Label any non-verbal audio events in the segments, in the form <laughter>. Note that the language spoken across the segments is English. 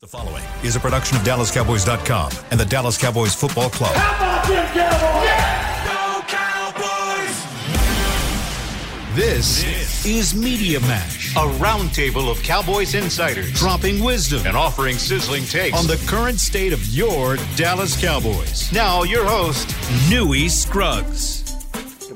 The following is a production of DallasCowboys.com and the Dallas Cowboys Football Club. How about them Cowboys? Yeah! This, is Media Mash, a roundtable of Cowboys insiders dropping wisdom and offering sizzling takes on the current state of your Dallas Cowboys. Now, your host, Newy Scruggs.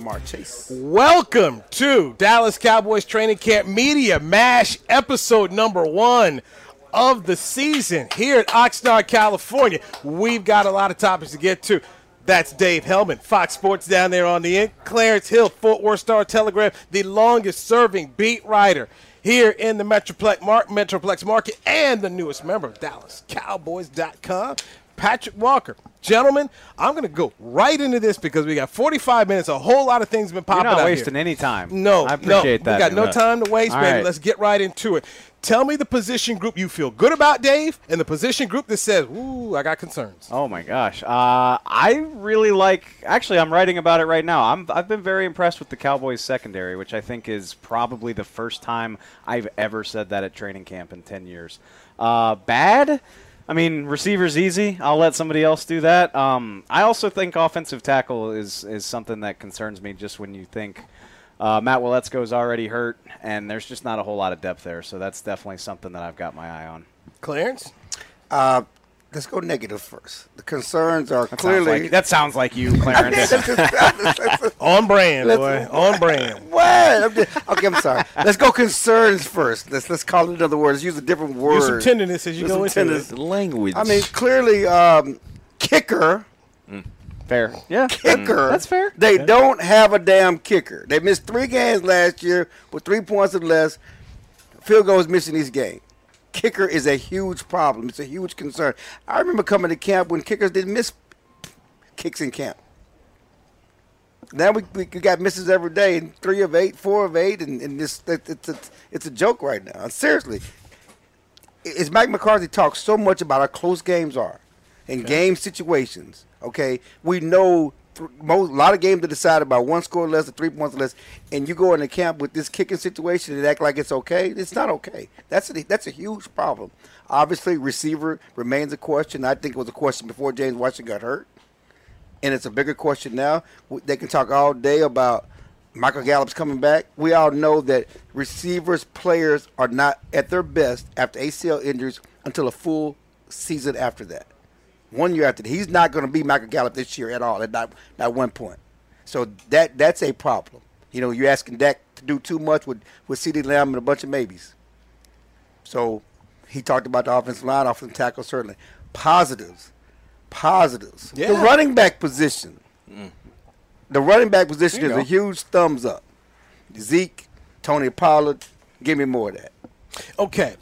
Ja'Marr Chase. Welcome to Dallas Cowboys Training Camp Media Mash, episode number one of the season here at Oxnard, California. We've got a lot of topics to get to. That's Dave Helman, Fox Sports down there on the end. Clarence Hill, Fort Worth Star Telegram, the longest serving beat writer here in the Metroplex, Mar- Metroplex market and the newest member of DallasCowboys.com. Patrick Walker. Gentlemen, I'm going to go right into this because we got 45 minutes. A whole lot of things have been popping You're not wasting here. any time. No, I appreciate no, that. We got no time to waste, All baby. right. Let's get right into it. Tell me the position group you feel good about, Dave, and the position group that says, "Ooh, I got concerns." Oh my gosh, uh, I really like. Actually, I'm writing about it right now. I'm, I've been very impressed with the Cowboys secondary, which I think is probably the first time I've ever said that at training camp in 10 years. Uh, bad. I mean, receivers easy. I'll let somebody else do that. Um, I also think offensive tackle is is something that concerns me. Just when you think uh, Matt Waletzko is already hurt, and there's just not a whole lot of depth there. So that's definitely something that I've got my eye on. Clarence, Uh, let's go negative first. The concerns are That clearly. sounds like, that sounds like you, Clarence. on brand, boy, <laughs> on brand. what? I'm just- okay, I'm sorry. Let's go concerns first. Let's let's call it another word. Let's use a different word. Use some tenderness as you Use go some into tenderness. this. language. I mean, clearly, um, kicker. fair. Yeah. Kicker. That's fair. They don't have a damn kicker. They missed three games last year with three points or less. Field goals missing these game. Kicker is a huge problem. It's a huge concern. I remember coming to camp when kickers didn't miss kicks in camp. Now we, we got misses every day, and three of eight, four of eight, and, and this it, it's a, it's a joke right now. Seriously, it's Mike McCarthy talks so much about how close games are in game situations. Okay, we know most, a lot of games are decided by one score less or three points less, and you go in into camp with this kicking situation and act like it's okay. It's not okay. That's a, that's a huge problem. Obviously, receiver remains a question. I think it was a question before James Washington got hurt, and it's a bigger question now. They can talk all day about Michael Gallup's coming back. We all know that receivers, players are not at their best after ACL injuries until a full season after that. One year after that. He's not going to be Michael Gallup this year at all, at not, not one point. So that that's a problem. You know, you're asking Dak to do too much with, with CeeDee Lamb and a bunch of maybes. So he talked about the offensive line, offensive tackle, certainly. Positives. Positives. The running back position. The running back position is a huge thumbs up. Zeke, Tony Pollard, give me more of that. Okay,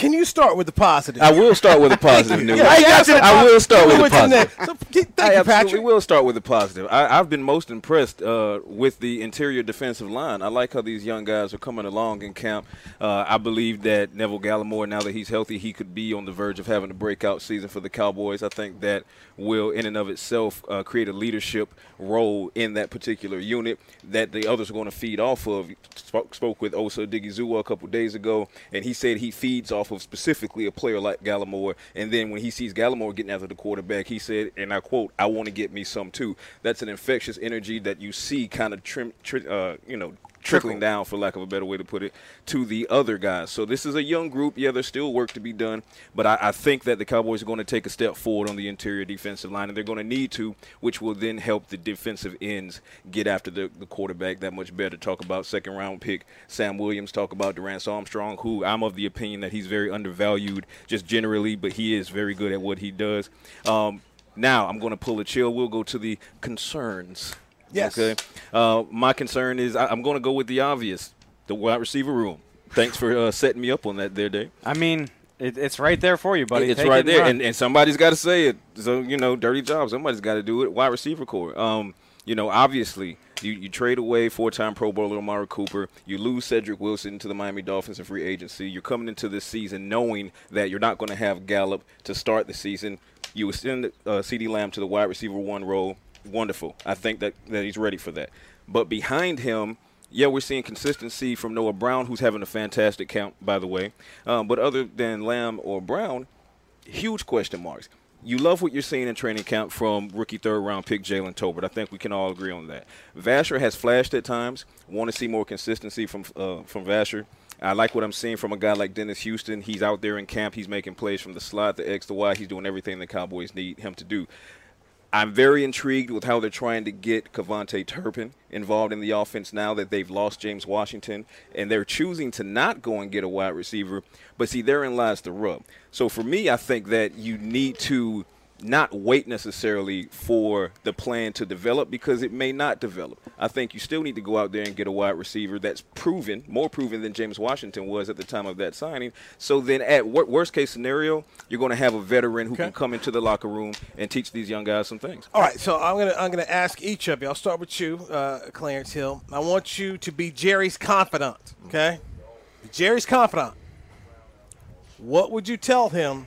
can you start with the positive? I will start with a <laughs> positive news. Yeah, I got you. I will start with a positive. So, thank I you, Patrick. will start with a positive. I, I've been most impressed uh, with the interior defensive line. I like how these young guys are coming along in camp. Uh, I believe that Neville Gallimore, now that he's healthy, he could be on the verge of having a breakout season for the Cowboys. I think that will, in and of itself, uh, create a leadership role in that particular unit that the others are going to feed off of. Spoke, spoke with Osa Odighizuwa a couple days ago, and he said he feeds off of specifically a player like Gallimore. And then when he sees Gallimore getting after the quarterback, he said, and I quote, "I want to get me some too." That's an infectious energy that you see kind of trim, tri- uh, you know. Trickling down, for lack of a better way to put it, to the other guys. So this is a young group. Yeah, there's still work to be done, but I, I think that the Cowboys are going to take a step forward on the interior defensive line, and they're going to need to, which will then help the defensive ends get after the, the quarterback that much better. Talk about second round pick Sam Williams. Talk about Dorance Armstrong, who I'm of the opinion that he's very undervalued just generally, but he is very good at what he does. Um, now I'm going to pull a chill. We'll go to the concerns. Yes. Okay. Uh, my concern is I, I'm going to go with the obvious, the wide receiver room. Thanks for uh, setting me up on that there, Dave. I mean, it, it's right there for you, buddy. It's Take right it there, run. and, and somebody's got to say it. So you know, dirty job. Somebody's got to do it. Wide receiver core. Um, you know, obviously, you, you trade away four-time Pro Bowler Amari Cooper. You lose Cedric Wilson to the Miami Dolphins in free agency. You're coming into this season knowing that you're not going to have Gallup to start the season. You extend uh, CeeDee Lamb to the wide receiver one role. Wonderful. I think that, that he's ready for that. But behind him, Yeah, we're seeing consistency from Noah Brown, who's having a fantastic camp, by the way. Um, but other than Lamb or Brown, huge question marks. You love what you're seeing in training camp from rookie third round pick Jalen Tolbert. I think we can all agree on that. Vasher has flashed at times. Want to see more consistency from uh, from Vasher. I like what I'm seeing from a guy like Dennis Houston. He's out there in camp. He's making plays from the slot, the X, the Y. He's doing everything the Cowboys need him to do. I'm very intrigued with how they're trying to get KaVontae Turpin involved in the offense now that they've lost James Washington, and they're choosing to not go and get a wide receiver. But see, therein lies the rub. So for me, I think that you need to – not wait necessarily for the plan to develop because it may not develop. I think you still need to go out there and get a wide receiver that's proven, more proven than James Washington was at the time of that signing. So then, at worst case scenario, you're going to have a veteran who okay. can come into the locker room and teach these young guys some things. All right, so I'm gonna I'm gonna ask each of you. I'll start with you, uh, Clarence Hill. I want you to be Jerry's confidant. Okay, Jerry's confidant. What would you tell him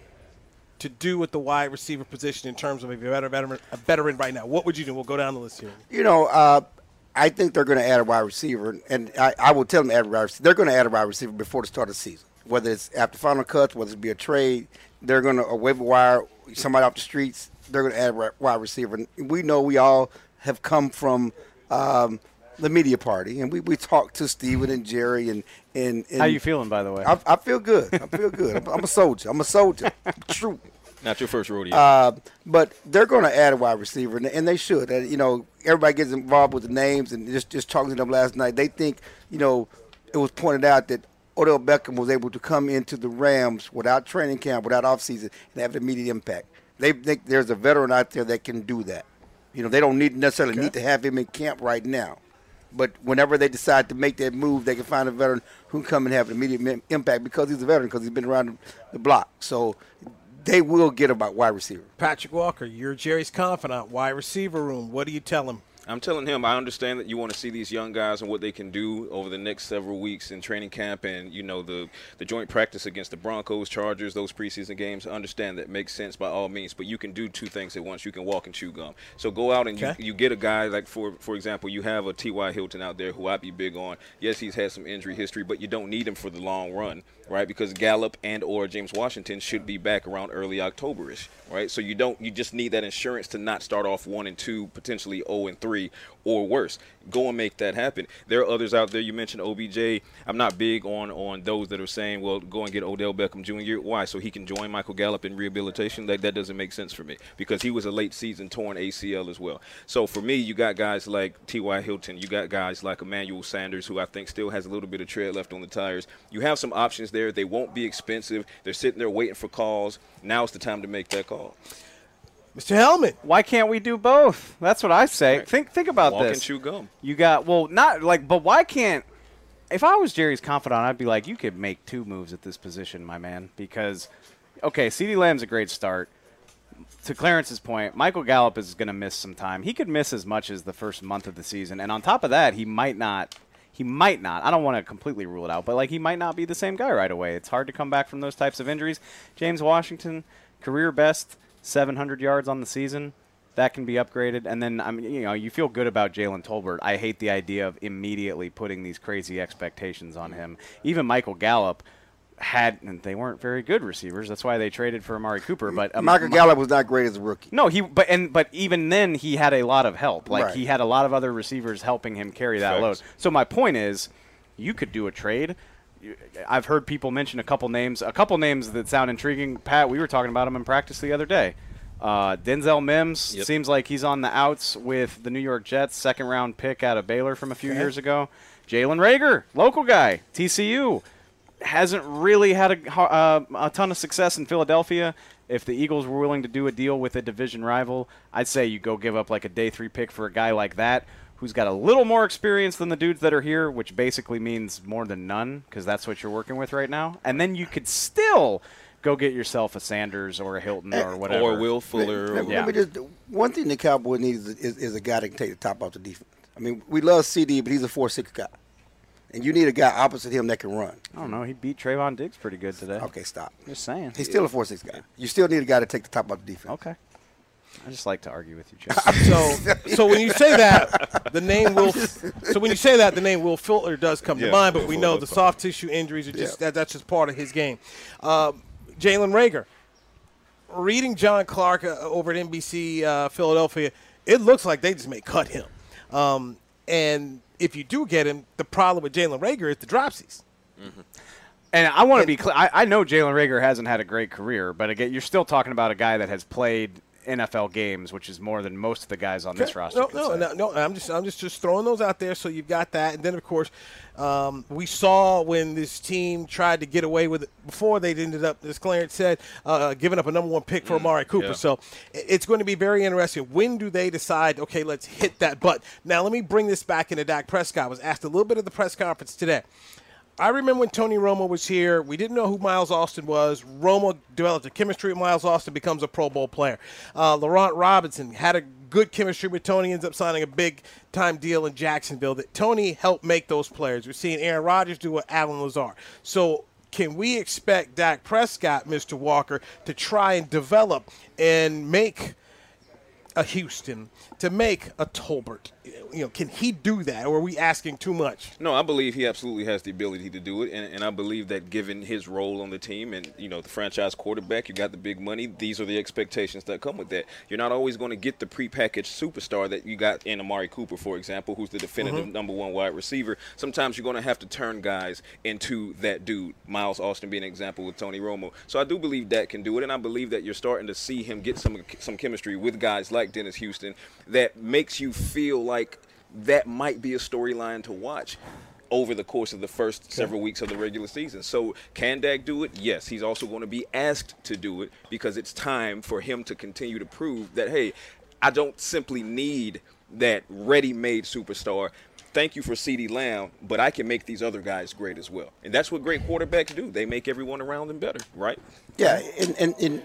to do with the wide receiver position in terms of a veteran, a veteran right now? What would you do? We'll go down the list here. You know, uh, I think they're going to add a wide receiver, and I, I will tell them add a wide receiver. They're going to add a wide receiver before the start of the season, whether it's after final cuts, whether it be a trade. They're going to a waiver wire somebody off the streets. They're going to add a wide receiver. And we know we all have come from. Um, the media party, and we, we talked to Steven and Jerry and, and, and how you feeling by the way? I, I feel good. I feel good. I'm, I'm, a soldier. I'm a soldier. True. Not your first rodeo. Uh, but they're going to add a wide receiver, and, and they should. Uh, you know, everybody gets involved with the names, and just just talking to them last night, they think you know it was pointed out that Odell Beckham was able to come into the Rams without training camp, without offseason, and have an immediate impact. They think there's a veteran out there that can do that. You know, they don't need necessarily okay. need to have him in camp right now. But whenever they decide to make that move, they can find a veteran who can come and have an immediate impact because he's a veteran, because he's been around the block. So they will get about wide receiver. Patrick Walker, you're Jerry's confidant, wide receiver room. What do you tell him? I'm telling him I understand that you want to see these young guys and what they can do over the next several weeks in training camp and you know the the joint practice against the Broncos, Chargers, those preseason games. I understand that makes sense by all means, but you can do two things at once. You can walk and chew gum. So go out and okay. you, you get a guy like for for example, you have a T.Y. Hilton out there who I'd be big on. Yes, he's had some injury history, but you don't need him for the long run, right? Because Gallup and or James Washington should be back around early Octoberish, right? So you don't you just need that insurance to not start off one and two, potentially 0 and 3 or worse. Go and make that happen. There are others out there. You mentioned OBJ. I'm not big on on those that are saying, well, go and get Odell Beckham Jr. Why? So he can join Michael Gallup in rehabilitation? That that doesn't make sense for me because he was a late season torn ACL as well. So for me, you got guys like T.Y. Hilton. You got guys like Emmanuel Sanders, who I think still has a little bit of tread left on the tires. You have some options there. They won't be expensive. They're sitting there waiting for calls. Now's the time to make that call. Mr. Helmet. Why can't we do both? That's what I say. Right. Think think about Walk this. and chew gum. You got well, not like, but why can't? If I was Jerry's confidant, I'd be like, you could make two moves at this position, my man, because okay, CeeDee Lamb's a great start. To Clarence's point, Michael Gallup is going to miss some time. He could miss as much as the first month of the season, and on top of that, he might not. He might not. I don't want to completely rule it out, but like he might not be the same guy right away. It's hard to come back from those types of injuries. James Washington, career best 700 yards on the season. That can be upgraded, and then I mean, you know, you feel good about Jalen Tolbert. I hate the idea of immediately putting these crazy expectations on him. Even Michael Gallup had, and they weren't very good receivers. That's why they traded for Amari Cooper. But um, Michael Gallup was not great as a rookie. No, he. But and but even then, he had a lot of help. Like right. he had a lot of other receivers helping him carry that load. So my point is, you could do a trade. I've heard people mention a couple names, a couple names that sound intriguing. Pat, we were talking about them in practice the other day. Uh, Denzel Mims yep. seems like he's on the outs with the New York Jets, second round pick out of Baylor from a few okay. years ago. Jalen Reagor, local guy, TCU, hasn't really had a, uh, a ton of success in Philadelphia. If the Eagles were willing to do a deal with a division rival, I'd say you go give up like a day three pick for a guy like that who's got a little more experience than the dudes that are here, which basically means more than none because that's what you're working with right now. And then you could still go get yourself a Sanders or a Hilton or whatever. Or Will Fuller. Let, let, me just, one thing the Cowboys need is, is, is, a guy that can take the top off the defense. I mean, we love CD, but he's a 4 6 guy. And you need a guy opposite him that can run. I don't know. He beat Trevon Diggs pretty good today. Okay, stop. Just saying. He's still a 4 6 guy. You still need a guy to take the top off the defense. Okay. I just like to argue with you, Jim. <laughs> So, so when you say that, the name will. So when you say that, the name Will Fuller does come to mind. But we know the come. soft tissue injuries are just that, that's just part of his game. Uh, Jalen Reagor, reading John Clark uh, over at NBC uh, Philadelphia, it looks like they just may cut him. Um, and if you do get him, the problem with Jalen Reagor is the dropsies. Mm-hmm. And I want to be clear. I, I know Jalen Reagor hasn't had a great career, but again, you're still talking about a guy that has played NFL games, which is more than most of the guys on this roster. No, can no, say. no, no. I'm just, I'm just, just throwing those out there. So you've got that, and then of course, um, we saw when this team tried to get away with it before they ended up, as Clarence said, uh, giving up a number one pick for Amari Cooper. yeah. So it's going to be very interesting. When do they decide? Okay, let's hit that button. Now let me bring this back into Dak Prescott. I was asked a little bit at the press conference today. I remember when Tony Romo was here, we didn't know who Miles Austin was. Romo developed a chemistry with Miles Austin, becomes a Pro Bowl player. Uh, Laurent Robinson had a good chemistry with Tony, ends up signing a big time deal in Jacksonville. That Tony helped make those players. We're seeing Aaron Rodgers do what Allen Lazard. So can we expect Dak Prescott, Mr. Walker, to try and develop and make a Houston, to make a Tolbert? You know, can he do that, or are we asking too much? No, I believe he absolutely has the ability to do it, and, and I believe that given his role on the team and you know the franchise quarterback, you got the big money. These are the expectations that come with that. You're not always going to get the prepackaged superstar that you got in Amari Cooper, for example, who's the definitive mm-hmm. number one wide receiver. Sometimes you're going to have to turn guys into that dude. Miles Austin being an example with Tony Romo. So I do believe that can do it, and I believe that you're starting to see him get some some chemistry with guys like Dennis Houston that makes you feel like that might be a storyline to watch over the course of the first several weeks of the regular season. So can Dak do it? Yes. He's also going to be asked to do it because it's time for him to continue to prove that, hey, I don't simply need that ready-made superstar. Thank you for CeeDee Lamb, but I can make these other guys great as well. And that's what great quarterbacks do. They make everyone around them better, right? Yeah, and, and, and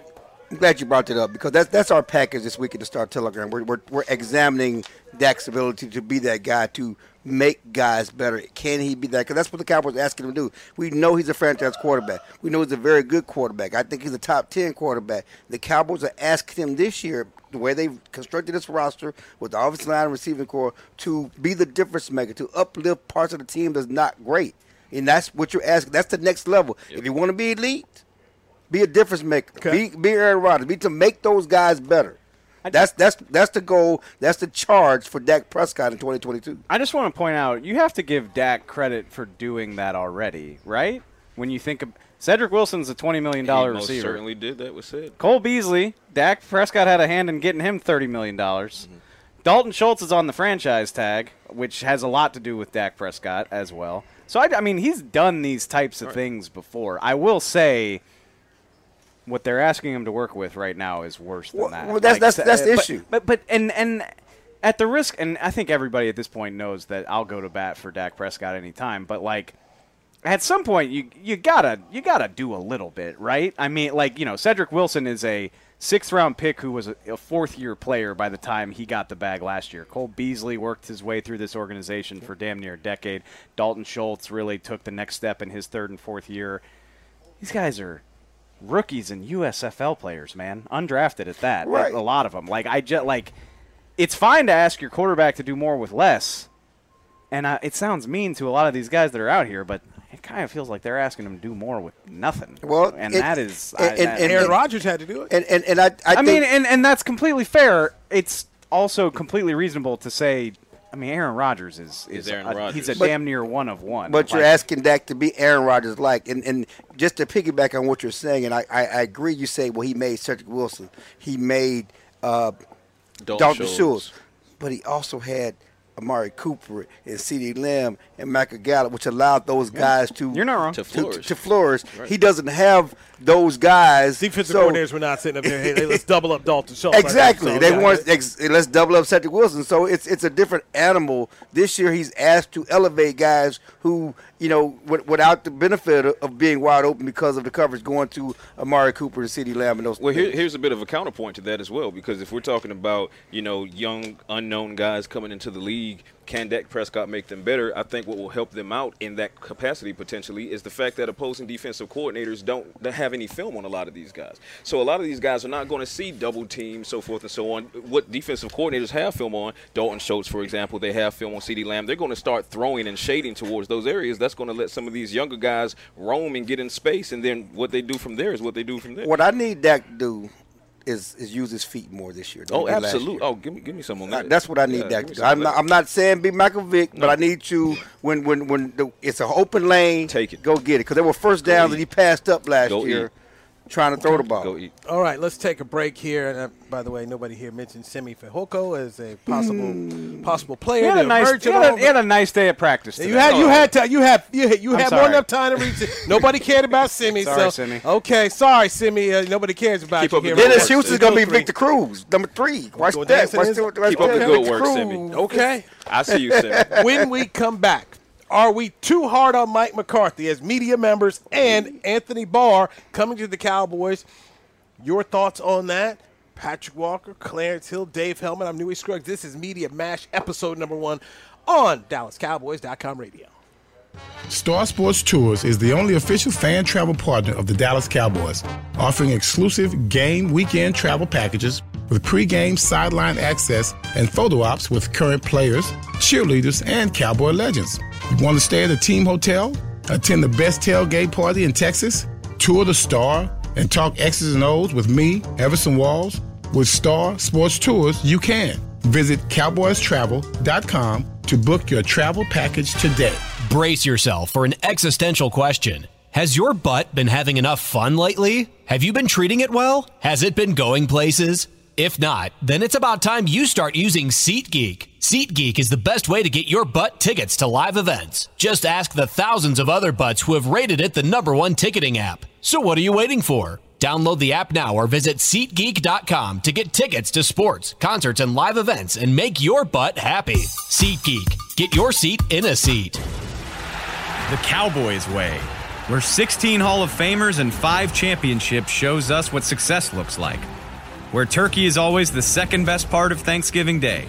I'm glad you brought that up because that's that's our package this week at the Star Telegram. We're, we're, we're examining Dak's ability to be that guy to make guys better. Can he be that? Because that's what the Cowboys are asking him to do. We know he's a franchise quarterback. We know he's a very good quarterback. I think he's a top 10 quarterback. The Cowboys are asking him this year, the way they've constructed this roster with the offensive line and receiving core, to be the difference maker, to uplift parts of the team that's not great. And that's what you're asking. That's the next level. If you want to be elite, be a difference maker. Okay. Be, be Aaron Rodgers. Be to make those guys better. That's that's that's the goal. That's the charge for Dak Prescott in 2022. I just want to point out you have to give Dak credit for doing that already, right? When you think of Cedric Wilson's a twenty million dollar he receiver. certainly did. That was said. Cole Beasley, Dak Prescott had a hand in getting him thirty million dollars. Mm-hmm. Dalton Schultz is on the franchise tag, which has a lot to do with Dak Prescott as well. So I, I mean, he's done these types of things before. I will say, what they're asking him to work with right now is worse than Well, that. well, that's- that's- uh, that's the but- issue. But but and and at the risk, and I think everybody at this point knows that I'll go to bat for Dak Prescott anytime. But like at some point you you gotta you gotta do a little bit, right? I mean, like you know, Cedric Wilson is a sixth round pick who was a, a fourth year player by the time he got the bag last year. Cole Beasley worked his way through this organization for damn near a decade. Dalton Schultz really took the next step in his third and fourth year. These guys are rookies and USFL players, man, undrafted at that. Right. A lot of them. Like I just like, it's fine to ask your quarterback to do more with less, and I, it sounds mean to a lot of these guys that are out here, but it kind of feels like they're asking them to do more with nothing. Well, and it- that is, and- I, and- that- and- Aaron Rodgers had to do it. And and, and I I, I think, mean, and, and that's completely fair. It's also completely reasonable to say. I mean, Aaron Rodgers is is Is Aaron a- Rodgers. he's a But- damn near one of one. but you're asking Dak to be Aaron Rodgers like, and, and just to piggyback on what you're saying, and I, I, I agree. You say, well, he made Cedric Wilson, he made uh, Dalton Schultz, but he also had Amari Cooper and CeeDee Lamb and Michael Gallup, which allowed those guys to You're not wrong. To to, flourish. to flourish. He doesn't have those guys. Defensive so- coordinators were not sitting up there. Hey, hey, let's double up Dalton Schultz. like that. Exactly. So, they yeah, want ex- let's double up Cedric Wilson. So it's it's a different animal. This year he's asked to elevate guys who you know w- without the benefit of, of being wide open because of the coverage going to Amari Cooper and CeeDee Lamb and those. Well, here, here's a bit of a counterpoint to that as well, because if we're talking about you know young unknown guys coming into the league league. Can Dak Prescott make them better? I think what will help them out in that capacity potentially is the fact that opposing defensive coordinators don't have any film on a lot of these guys. So a lot of these guys are not going to see double teams, so forth and so on. What defensive coordinators have film on, Dalton Schultz, for example, they have film on CeeDee Lamb. They're going to start throwing and shading towards those areas. That's going to let some of these younger guys roam and get in space, and then what they do from there is what they do from there. What I need Dak to do is is use his feet more this year. Oh, he did last absolutely. Oh, give me give me some on that. That's what I need Yeah, Dak give to me do. some I'm not. I'm not saying be Michael Vick, but I need you when when when the, it's an open lane. Take it. Go get it because there were first downs that he passed up last Go year, eat. Trying to throw the ball. Go eat. All right, let's take a break here. And uh, by the way, nobody here mentioned Simi Fehoko as a possible possible player. He had, a nice, emerge he, had a, he had a nice day at practice. You today. had you had to, you have you had, you had more sorry. enough time to reach it. <laughs> Nobody cared about Simi. Sorry, so Simi. okay, sorry Simi. Uh, nobody cares about Keep you up here. Dennis work, Houston's Sid. gonna be Three. Victor Cruz, number three. Watch Go that. Watch in- watch Keep up the good work, Cruz. Simi. Okay. I see you, Sam. when we come back, are we too hard on Mike McCarthy as media members and Anthony Barr coming to the Cowboys? Your thoughts on that? Patrick Walker, Clarence Hill, Dave Helman. I'm Newy Scruggs. This is Media Mash, episode number one on DallasCowboys.com radio. Star Sports Tours is the only official fan travel partner of the Dallas Cowboys, offering exclusive game weekend travel packages with pregame sideline access and photo ops with current players, cheerleaders, and Cowboy legends. Want to stay at a team hotel, attend the best tailgate party in Texas, tour the Star, and talk X's and O's with me, Everson Walls? With Star Sports Tours, you can. Visit cowboystravel.com to book your travel package today. Brace yourself for an existential question. Has your butt been having enough fun lately? Have you been treating it well? Has it been going places? If not, then it's about time you start using SeatGeek. SeatGeek is the best way to get your butt tickets to live events. Just ask the thousands of other butts who have rated it the number one ticketing app. So what are you waiting for? Download the app now or visit SeatGeek.com to get tickets to sports, concerts, and live events and make your butt happy. SeatGeek. Get your seat in a seat. The Cowboys way, where 16 Hall of Famers and 5 championships shows us what success looks like. Where turkey is always the second best part of Thanksgiving Day.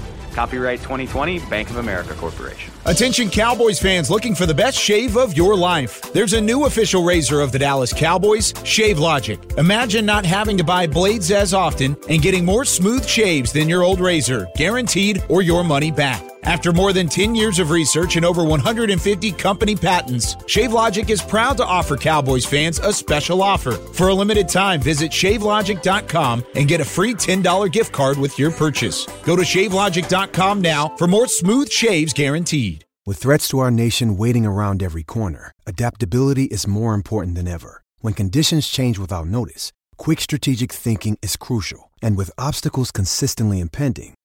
Copyright 2020, Bank of America Corporation. Attention Cowboys fans looking for the best shave of your life. There's a new official razor of the Dallas Cowboys, Shave Logic. Imagine not having to buy blades as often and getting more smooth shaves than your old razor, guaranteed or your money back. After more than 10 years of research and over 150 company patents, ShaveLogic is proud to offer Cowboys fans a special offer. For a limited time, visit shavelogic.com and get a free $10 gift card with your purchase. Go to shavelogic.com now for more smooth shaves guaranteed. With threats to our nation waiting around every corner, adaptability is more important than ever. When conditions change without notice, quick strategic thinking is crucial. And with obstacles consistently impending,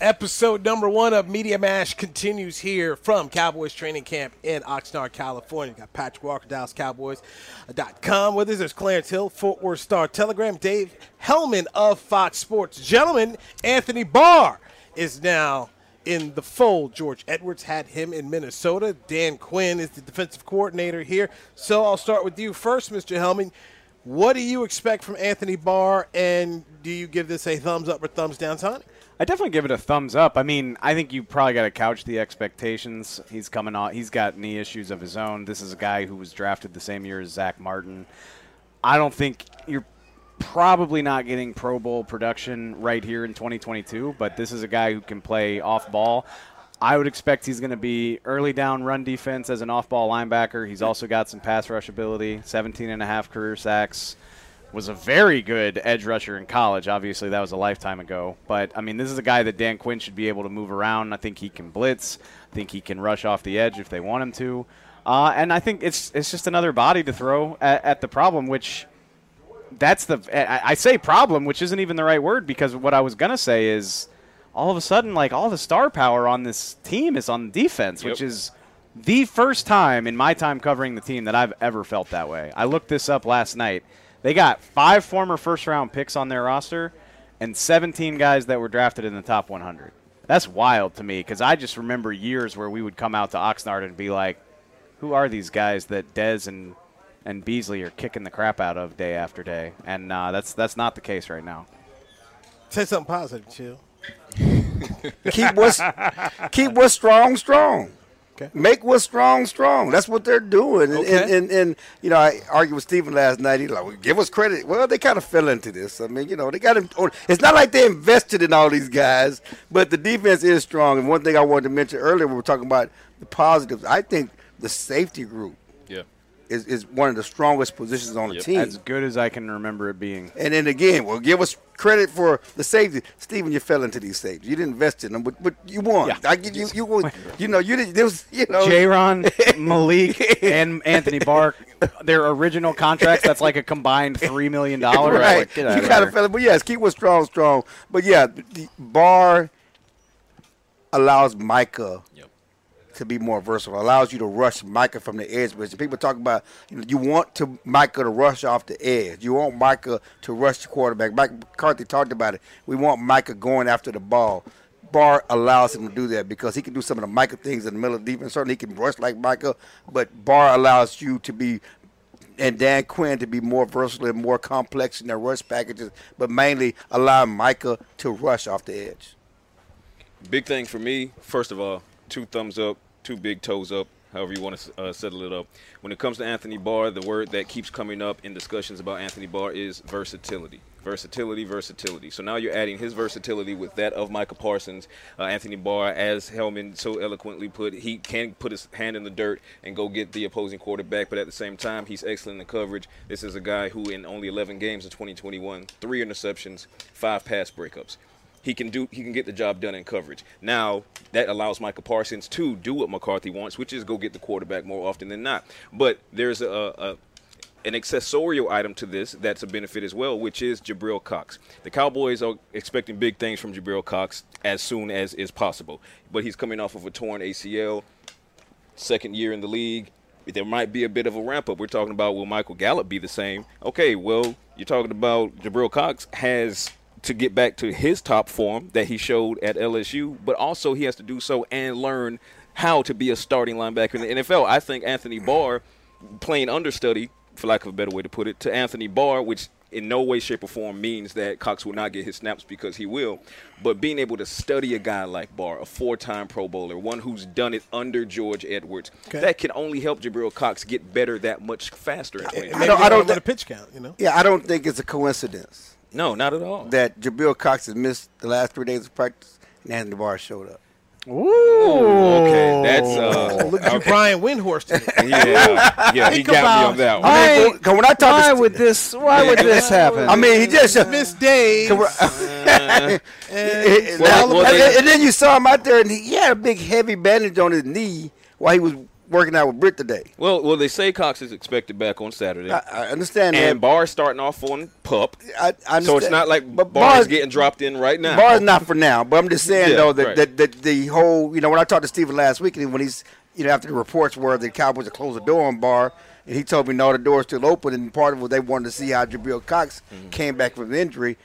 Episode number one of Media Mash continues here from Cowboys training camp in Oxnard, California. Got Patrick Walker, DallasCowboys.com with us. There's Clarence Hill, Fort Worth Star Telegram, Dave Helman of Fox Sports. Gentlemen, Anthony Barr is now in the fold. George Edwards had him in Minnesota. Dan Quinn is the defensive coordinator here. So I'll start with you first, Mr. Helman. What do you expect from Anthony Barr, and do you give this a thumbs up or thumbs down signing? I definitely give it a thumbs up. I mean, I think you probably got to couch the expectations. He's coming on. He's got knee issues of his own. This is a guy who was drafted the same year as Zack Martin. I don't think you're probably not getting Pro Bowl production right here in 2022, but this is a guy who can play off ball. I would expect he's going to be early down run defense as an off ball linebacker. He's also got some pass rush ability, 17 and a half career sacks was a very good edge rusher in college. Obviously, that was a lifetime ago. But, I mean, this is a guy that Dan Quinn should be able to move around. I think he can blitz. I think he can rush off the edge if they want him to. Uh, and I think it's it's just another body to throw at, at the problem, which that's the I, I say problem, which isn't even the right word because what I was gonna say is all of a sudden like all the star power on this team is on defense, which is the first time in my time covering the team that I've ever felt that way. I looked this up last night. They got five former first round picks on their roster and 17 guys that were drafted in the top 100. That's wild to me because I just remember years where we would come out to Oxnard and be like, who are these guys that Dez and and Beasley are kicking the crap out of day after day? And uh, that's that's not the case right now. Say something positive, chill. <laughs> keep what's keep what's strong strong. Okay. Make what's strong strong. That's what they're doing. And, Okay. and, and, and you know, I argued with Stephen last night. He's like, well, "Give us credit." Well, they kind of fell into this. I mean, you know, they got him. It's not like they invested in all these guys, but the defense is strong. And one thing I wanted to mention earlier, we were talking about the positives. I think the safety group. Is, is one of the strongest positions on the Yep. team. As good as I can remember it being. And then again, well, give us credit for the safety. Stephen, you fell into these safeties. You didn't invest in them, but but you won. Yeah. I give you you won. <laughs> You know, you didn't. There was you know. J-Ron, <laughs> Malik, and Anthony Barr, their original contracts, that's like a combined $3 million. Right, Like, get you of kind here. of fell. in- But yes, keep what's strong, strong. But yeah, the Barr allows Micah Yep. To be more versatile. Allows you to rush Micah from the edge. But people talk about you know you want to Micah to rush off the edge. You want Micah to rush the quarterback. Mike McCarthy talked about it. We want Micah going after the ball. Barr allows him to do that because he can do some of the Micah things in the middle of the defense. Certainly, he can rush like Micah, but Barr allows you to be and Dan Quinn to be more versatile and more complex in their rush packages, but mainly allow Micah to rush off the edge. Big thing for me, first of all, two thumbs up, two big toes up, however you want to uh, settle it up. When it comes to Anthony Barr, the word that keeps coming up in discussions about Anthony Barr is versatility. Versatility, versatility. So now you're adding his versatility with that of Micah Parsons. Uh, Anthony Barr, as Helman so eloquently put, he can put his hand in the dirt and go get the opposing quarterback, but at the same time, he's excellent in coverage. This is a guy who, in only 11 games in 2021, three interceptions, five pass breakups he can do he can get the job done in coverage. Now that allows Michael Parsons to do what McCarthy wants, which is go get the quarterback more often than not. But there's a, a an accessorial item to this that's a benefit as well, which is Jabril Cox. The Cowboys are expecting big things from Jabril Cox as soon as is possible, but he's coming off of a torn ACL, second year in the league. There might be a bit of a ramp up. We're talking about will Michael Gallup be the same? Okay, well, you're talking about Jabril Cox has to get back to his top form that he showed at LSU, but also he has to do so and learn how to be a starting linebacker in the NFL. I think Anthony Barr playing understudy, for lack of a better way to put it, to Anthony Barr, which in no way, shape, or form means that Cox will not get his snaps because he will. But being able to study a guy like Barr, a four-time Pro Bowler, one who's done it under George Edwards, Okay. that can only help Jabril Cox get better that much faster. In 2020. I don't- I don't with a pitch count, you know. Yeah, I don't think it's a coincidence no, not at all. that Jabril Cox has missed the last three days of practice and Anthony Barr showed up. Ooh. Okay, that's uh, Look at you, Brian Windhorst. yeah, yeah. He Think got me on that one. I mean, when I talk Why to would this? Why would this happen? I mean, he just missed Days. <laughs> and, Well, and- well, and- they- and then you saw him out there, and he, he had a big heavy bandage on his knee while he was working out with Britt today. Well, well, they say Cox is expected back on Saturday, I, I understand and that. Barr starting off on pup. I, I understand. So it's not like but Barr is Barr's- getting dropped in right now. Barr's not for now, but I'm just saying Yeah, though that, right. that, that the whole you know when I talked to Steven last week and when he's you know after the reports were the Cowboys had closed the door on Barr and he told me no the door's still open and part of it they wanted to see how Jabril Cox Mm-hmm. came back from injury.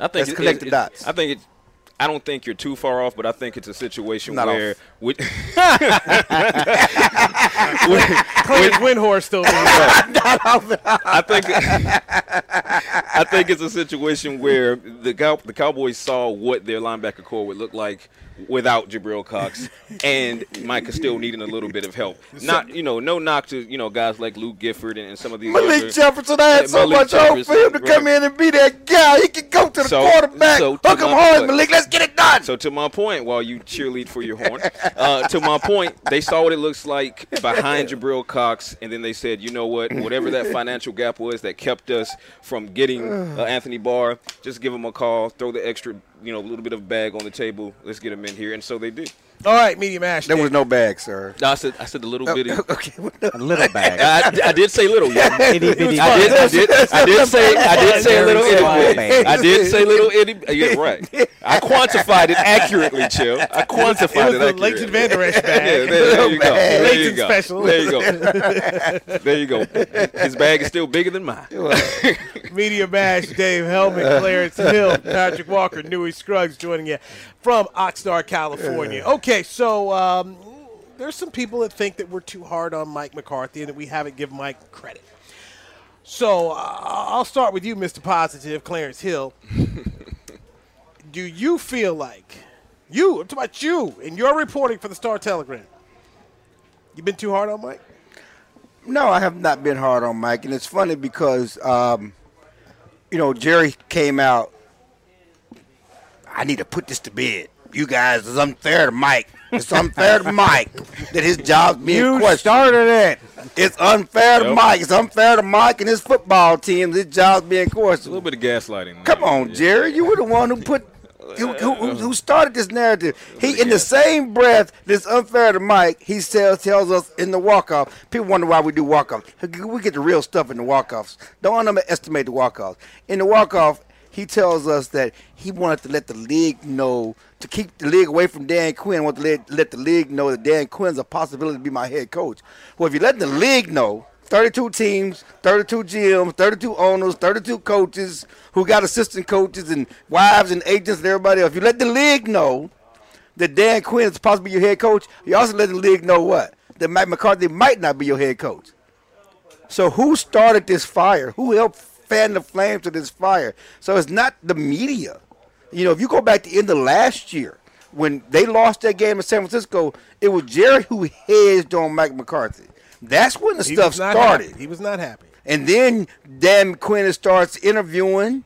I think Let's it- connect it- the dots. I think it. I don't think you're too far off, but I think it's a situation Not where off. we, Clint Windhorst over here. I think <laughs> I think it's a situation where the Cow, the Cowboys saw what their linebacker core would look like without Jabril Cox, and Micah still needing a little bit of help. Not you know, no knock to you know guys like Luke Gifford and, and some of these. Malik other- Jefferson, I had so Malik much hope for him to come in and be that guy. He can go to the So- quarterback, so to hook him hard, point- Malik. Let's get it done. So to my point, while you cheerlead for your horn, uh, to my point, they saw what it looks like behind Jabril Cox, and then they said, you know what, whatever that financial gap was that kept us from getting uh, Anthony Barr, just give him a call, throw the extra, you know, a little bit of bag on the table, let's get him in here, and so they did. All right, Media Mash. There was no bag, sir. No, I said I said the little oh, bitty. <laughs> Okay. A little bag. I, I did say little, <laughs> yeah. Itty bitty I did, I did, I did say, I did say a little Very itty. bag. I did say <laughs> little itty. Yeah, right. I quantified it accurately, Chill. I quantified It was it, the accurately. Leighton Vander Esch Yeah, bag. there, there you go. There you go. special. There you go. There you go. His bag is still bigger than mine. Media Mash, Dave Helman, Clarence Hill, Patrick Walker, Newy Scruggs joining you from Oxnard, California. Okay, so um, there's some people that think that we're too hard on Mike McCarthy and that we haven't given Mike credit. So uh, I'll start with you, Mr. Positive, Clarence Hill. <laughs> Do you feel like you, I'm talking about you, and your reporting for the Star Telegram, you've been too hard on Mike? No, I have not been hard on Mike, and it's funny because, um, you know, Jerry came out. I need to put this to bed. You guys, it's unfair to Mike. It's unfair to Mike that his job's being You questioned. started it. It's unfair to Yep. Mike. It's unfair to Mike and his football team. His job's being questioned. A little bit of gaslighting. Come on, Jerry. You were the one who put. Who, who, who- who started this narrative? He, in the same breath, that's unfair to Mike. He tells tells us in the walk off. People wonder why we do walk offs. We get the real stuff in the walk offs. Don't underestimate the walk offs. In the walk off, he tells us that he wanted to let the league know to keep the league away from Dan Quinn. Want to let, let the league know that Dan Quinn's a possibility to be my head coach. Well, if you let the league know 32 teams, 32 GMs, 32 owners, 32 coaches who got assistant coaches and wives and agents and everybody else. If you let the league know that Dan Quinn is possibly your head coach, you also let the league know what? That Mike McCarthy might not be your head coach. So who started this fire? Who helped fan the flames of this fire? So it's not the media. You know, if you go back to the end of last year when they lost that game in San Francisco, it was Jerry who hedged on Mike McCarthy. That's when the He stuff started. happy. He was not happy. And then Dan Quinn starts interviewing,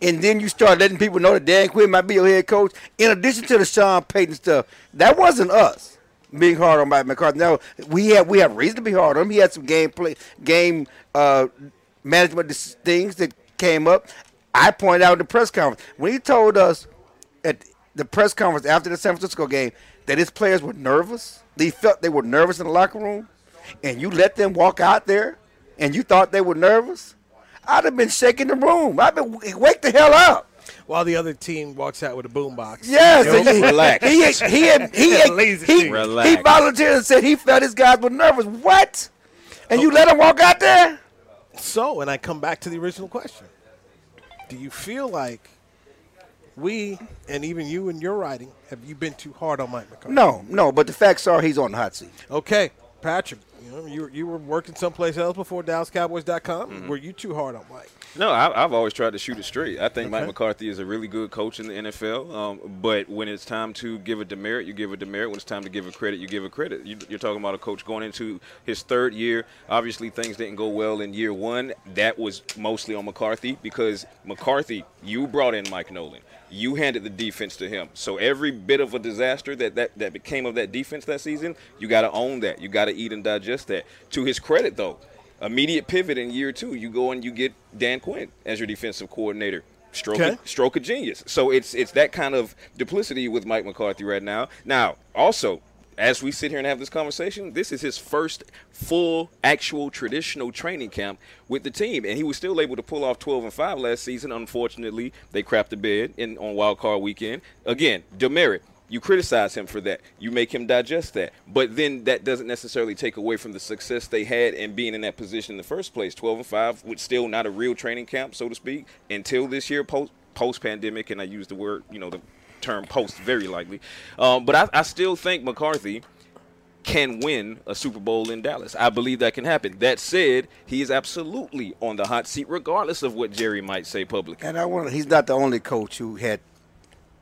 and then you start letting people know that Dan Quinn might be your head coach. In addition to the Sean Payton stuff, that wasn't us being hard on Mike McCarthy. Now we have we have reason to be hard on him. He had some game play, game uh, management dis- things that came up. I pointed out in the press conference when he told us at the press conference after the San Francisco game that his players were nervous. They felt they were nervous in the locker room, and you let them walk out there, and you thought they were nervous. I'd have been shaking the room. I'd been wake the hell up. While the other team walks out with a boombox. Yes, and <laughs> he, Relax. He he had, he had, <laughs> he. Relax. he volunteered and said he felt his guys were nervous. What? And you oh. let them walk out there? So, and I come back to the original question. Do you feel like we, and even you in your writing, have you been too hard on Mike McCarthy? No, no. But the facts are he's on the hot seat. Okay, Patrick, you know, you, you were working someplace else before DallasCowboys.com. Mm-hmm. Were you too hard on Mike? No, I, I've always tried to shoot it straight. I think Mike McCarthy is a really good coach in the NFL. Um, but when it's time to give a demerit, you give a demerit. When it's time to give a credit, you give a credit. You, you're talking about a coach going into his third year. Obviously, things didn't go well in year one. That was mostly on McCarthy because McCarthy, you brought in Mike Nolan. You handed the defense to him. So every bit of a disaster that, that, that became of that defense that season, you got to own that. You got to eat and digest that. To his credit, though, immediate pivot in year two. You go and you get Dan Quinn as your defensive coordinator. Stroke, Okay. of, stroke of genius. So it's it's that kind of duplicity with Mike McCarthy right now. Now, also, as we sit here and have this conversation, this is his first full, actual, traditional training camp with the team, and he was still able to pull off 12 and 5 last season. Unfortunately, they crapped the bed in on Wild Card Weekend. Again, demerit. You criticize him for that. You make him digest that. But then that doesn't necessarily take away from the success they had in being in that position in the first place. 12 and 5 with still not a real training camp, so to speak, until this year post post pandemic. And I use the word, you know, the term post very likely. Um, but I, I still think McCarthy can win a Super Bowl in Dallas. I believe that can happen. That said, he is absolutely on the hot seat, regardless of what Jerry might say publicly. And I want he's not the only coach who had,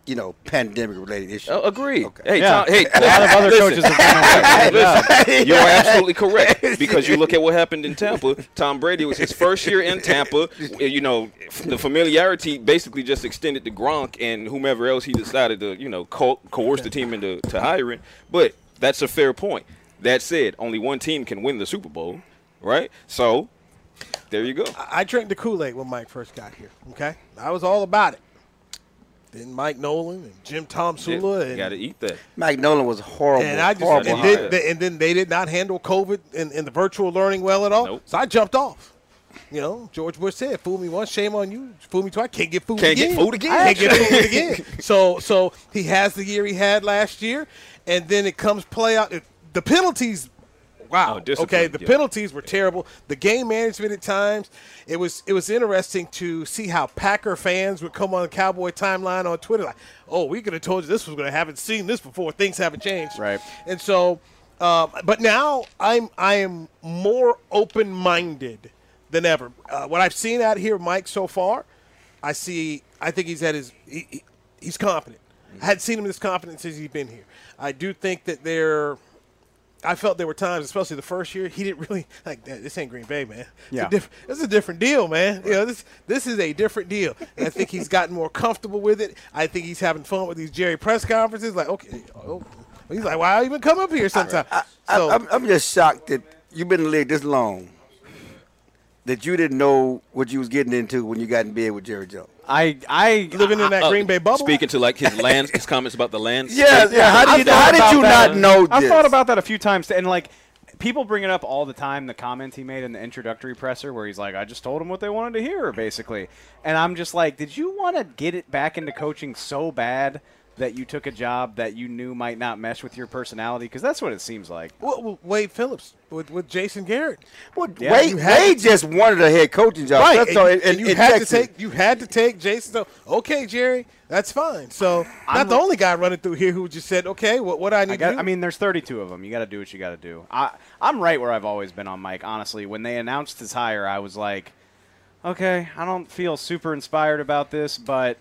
you know, pandemic related issues. Uh, agreed. Okay. Hey, Yeah. Tom, hey, A lot of other listen. coaches have been. Listen, <laughs> you are absolutely correct <laughs> because you look at what happened in Tampa. Tom Brady was his first year in Tampa. You know, the familiarity basically just extended to Gronk and whomever else he decided to, you know, co- coerce the team into to hiring. But that's a fair point. That said, only one team can win the Super Bowl, right? So there you go. I, I drank the Kool Aid when Mike first got here. Okay, I was all about it. Then Mike Nolan and Jim Tomsula. You and, got to eat that. Mike Nolan was horrible. and I just horrible and then, they, and then they did not handle COVID and, and the virtual learning well at all. Nope. So I jumped off. You know, George Bush said, "Fool me once, shame on you. Fool me twice, can't get fooled Can't get again. fooled again." Can't get fooled <laughs> again." So, so he has the year he had last year, and then it comes play out. The penalties, wow. Oh, okay, the yeah. penalties were terrible. The game management at times, it was it was interesting to see how Packer fans would come on the Cowboy timeline on Twitter like, "Oh, we could have told you this was going to haven't seen this before. Things haven't changed." Right. And so, uh, but now I'm I am more open minded than ever. Uh, what I've seen out here, Mike, so far, I see. I think he's at his. He, he- he's confident. I hadn't seen him this confident since he's been here. I do think that there. I felt there were times, especially the first year, he didn't really like. "Damn, This ain't Green Bay, man. It's Yeah. a diff- it's a different deal, man. You know, this this is a different deal. And I think he's gotten more comfortable with it. I think he's having fun with these Jerry press conferences. Like, okay, oh. he's like, why I even come up here sometimes? I, so, I'm, I'm just shocked that you've been in the league this long that you didn't know what you was getting into when you got in bed with Jerry Jones. I I living in that Uh, Green Bay bubble. Speaking to like his land, his comments about the land. <laughs> Yeah, yeah. How I've did you, thought how did you that. not know I've this? thought about that a few times, and like people bring it up all the time. The comment he made in the introductory presser, where he's like, "I just told them what they wanted to hear," basically, and I'm just like, "Did you want to get it back into coaching so bad?" That you took a job that you knew might not mesh with your personality, because that's what it seems like. Well, well, Wade Phillips with, with Jason Garrett. Well, Yeah, Wade, you had Wade just wanted a head coaching job. Right, That's and, all, you- and you in had Texas. to take you had to take Jason. So, okay, Jerry, that's fine. So, not the only guy running through here who just said, okay, what what do I need I, got, to do? I mean, there's 32 of them. You got to do what you got to do. I, I'm right where I've always been on Mike. Honestly, when they announced his hire, I was like, okay, I don't feel super inspired about this, but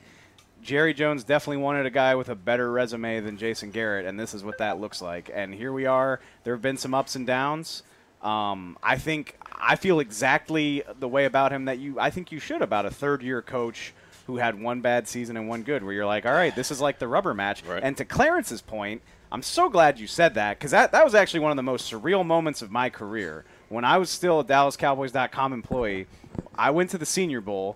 Jerry Jones definitely wanted a guy with a better resume than Jason Garrett, and this is what that looks like. And here we are. There have been some ups and downs. Um, I think I feel exactly the way about him that you I think you should about a third year coach who had one bad season and one good, where you're like, all right, this is like the rubber match. Right. And to Clarence's point, I'm so glad you said that because that, that was actually one of the most surreal moments of my career. When I was still a DallasCowboys.com employee, I went to the Senior Bowl.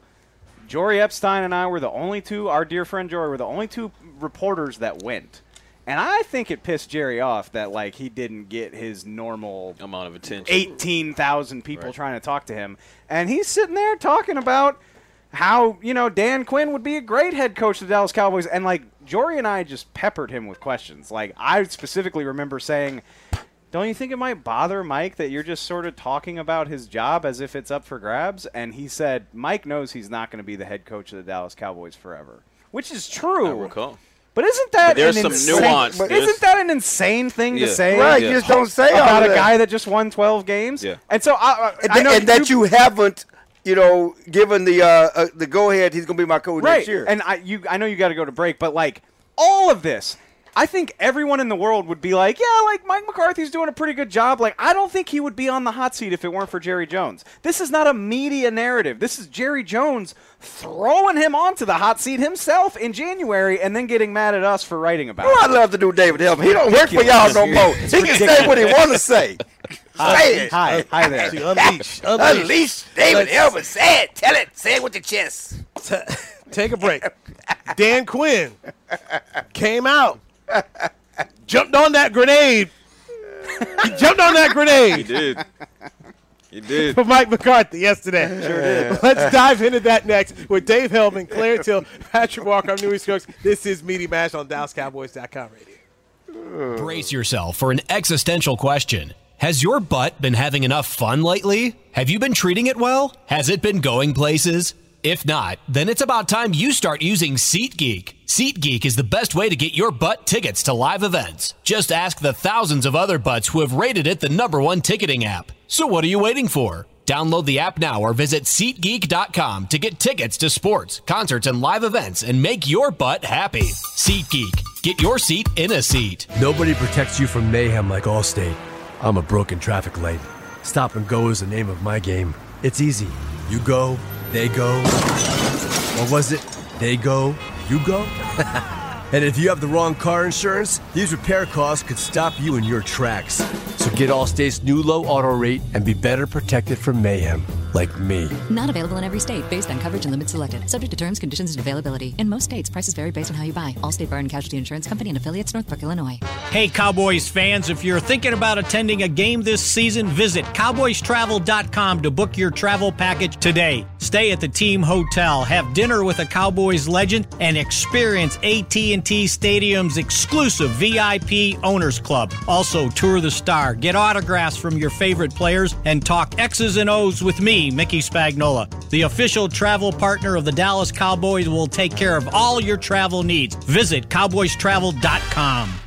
Jory Epstein and I were the only two, our dear friend Jory, were the only two reporters that went. And I think it pissed Jerry off that like he didn't get his normal amount of attention. 18,000 people Right. trying to talk to him. And he's sitting there talking about how, you know, Dan Quinn would be a great head coach of the Dallas Cowboys. And, like, Jory and I just peppered him with questions. Like, I specifically remember saying, don't you think it might bother Mike that you're just sort of talking about his job as if it's up for grabs? And he said, Mike knows he's not going to be the head coach of the Dallas Cowboys forever, which is true. I recall. But isn't that But there's an some insane, nuance. But isn't that an insane thing to say? Right, Yeah. you just don't say all about a guy that just won 12 games. Yeah. And so I, and, I know and that you haven't, you know, given the uh, uh, the go ahead. He's going to be my coach right. next year. And I you I know you got to go to break, but like all of this, I think everyone in the world would be like, yeah, like Mike McCarthy's doing a pretty good job. Like I don't think he would be on the hot seat if it weren't for Jerry Jones. This is not a media narrative. This is Jerry Jones throwing him onto the hot seat himself in January and then getting mad at us for writing about Oh, I it. love to do David Helm. He don't work for y'all no more. He can say what he want to say. Say it. Hi, hi there. See, unleash, <laughs> unleash. Unleash David Let's- Say it. Tell it. Say it with your chest. Take a break. Dan Quinn came out, <laughs> jumped on that grenade. He jumped on that grenade. He did. He did. for Mike McCarthy yesterday. Sure did. <laughs> Let's dive into that next with Dave Helman, Clarence Hill, Patrick Walker. I'm Newy Scruggs. This is Media Mash on DallasCowboys.com radio. <sighs> Brace yourself for an existential question. Has your butt been having enough fun lately? Have you been treating it well? Has it been going places? If not, then it's about time you start using SeatGeek. SeatGeek is the best way to get your butt tickets to live events. Just ask the thousands of other butts who have rated it the number one ticketing app. So what are you waiting for? Download the app now or visit SeatGeek.com to get tickets to sports, concerts, and live events and make your butt happy. SeatGeek. Get your seat in a seat. Nobody protects you from mayhem like Allstate. I'm a broken traffic light. Stop and go is the name of my game. It's easy. You go, they go. Or was it they go, you go? <laughs> and if you have the wrong car insurance, these repair costs could stop you in your tracks. So get Allstate's new low auto rate and be better protected from mayhem. Like me. Not available in every state based on coverage and limits selected. Subject to terms, conditions, and availability. In most states, prices vary based on how you buy. Allstate Fire and Casualty Insurance Company and affiliates, Northbrook, Illinois. Hey, Cowboys fans, if you're thinking about attending a game this season, visit cowboystravel.com to book your travel package today. Stay at the team hotel, have dinner with a Cowboys legend, and experience AT&T Stadium's exclusive VIP Owners Club. Also, tour the star, get autographs from your favorite players, and talk X's and O's with me, Mickey Spagnola. The official travel partner of the Dallas Cowboys will take care of all your travel needs. Visit cowboystravel.com.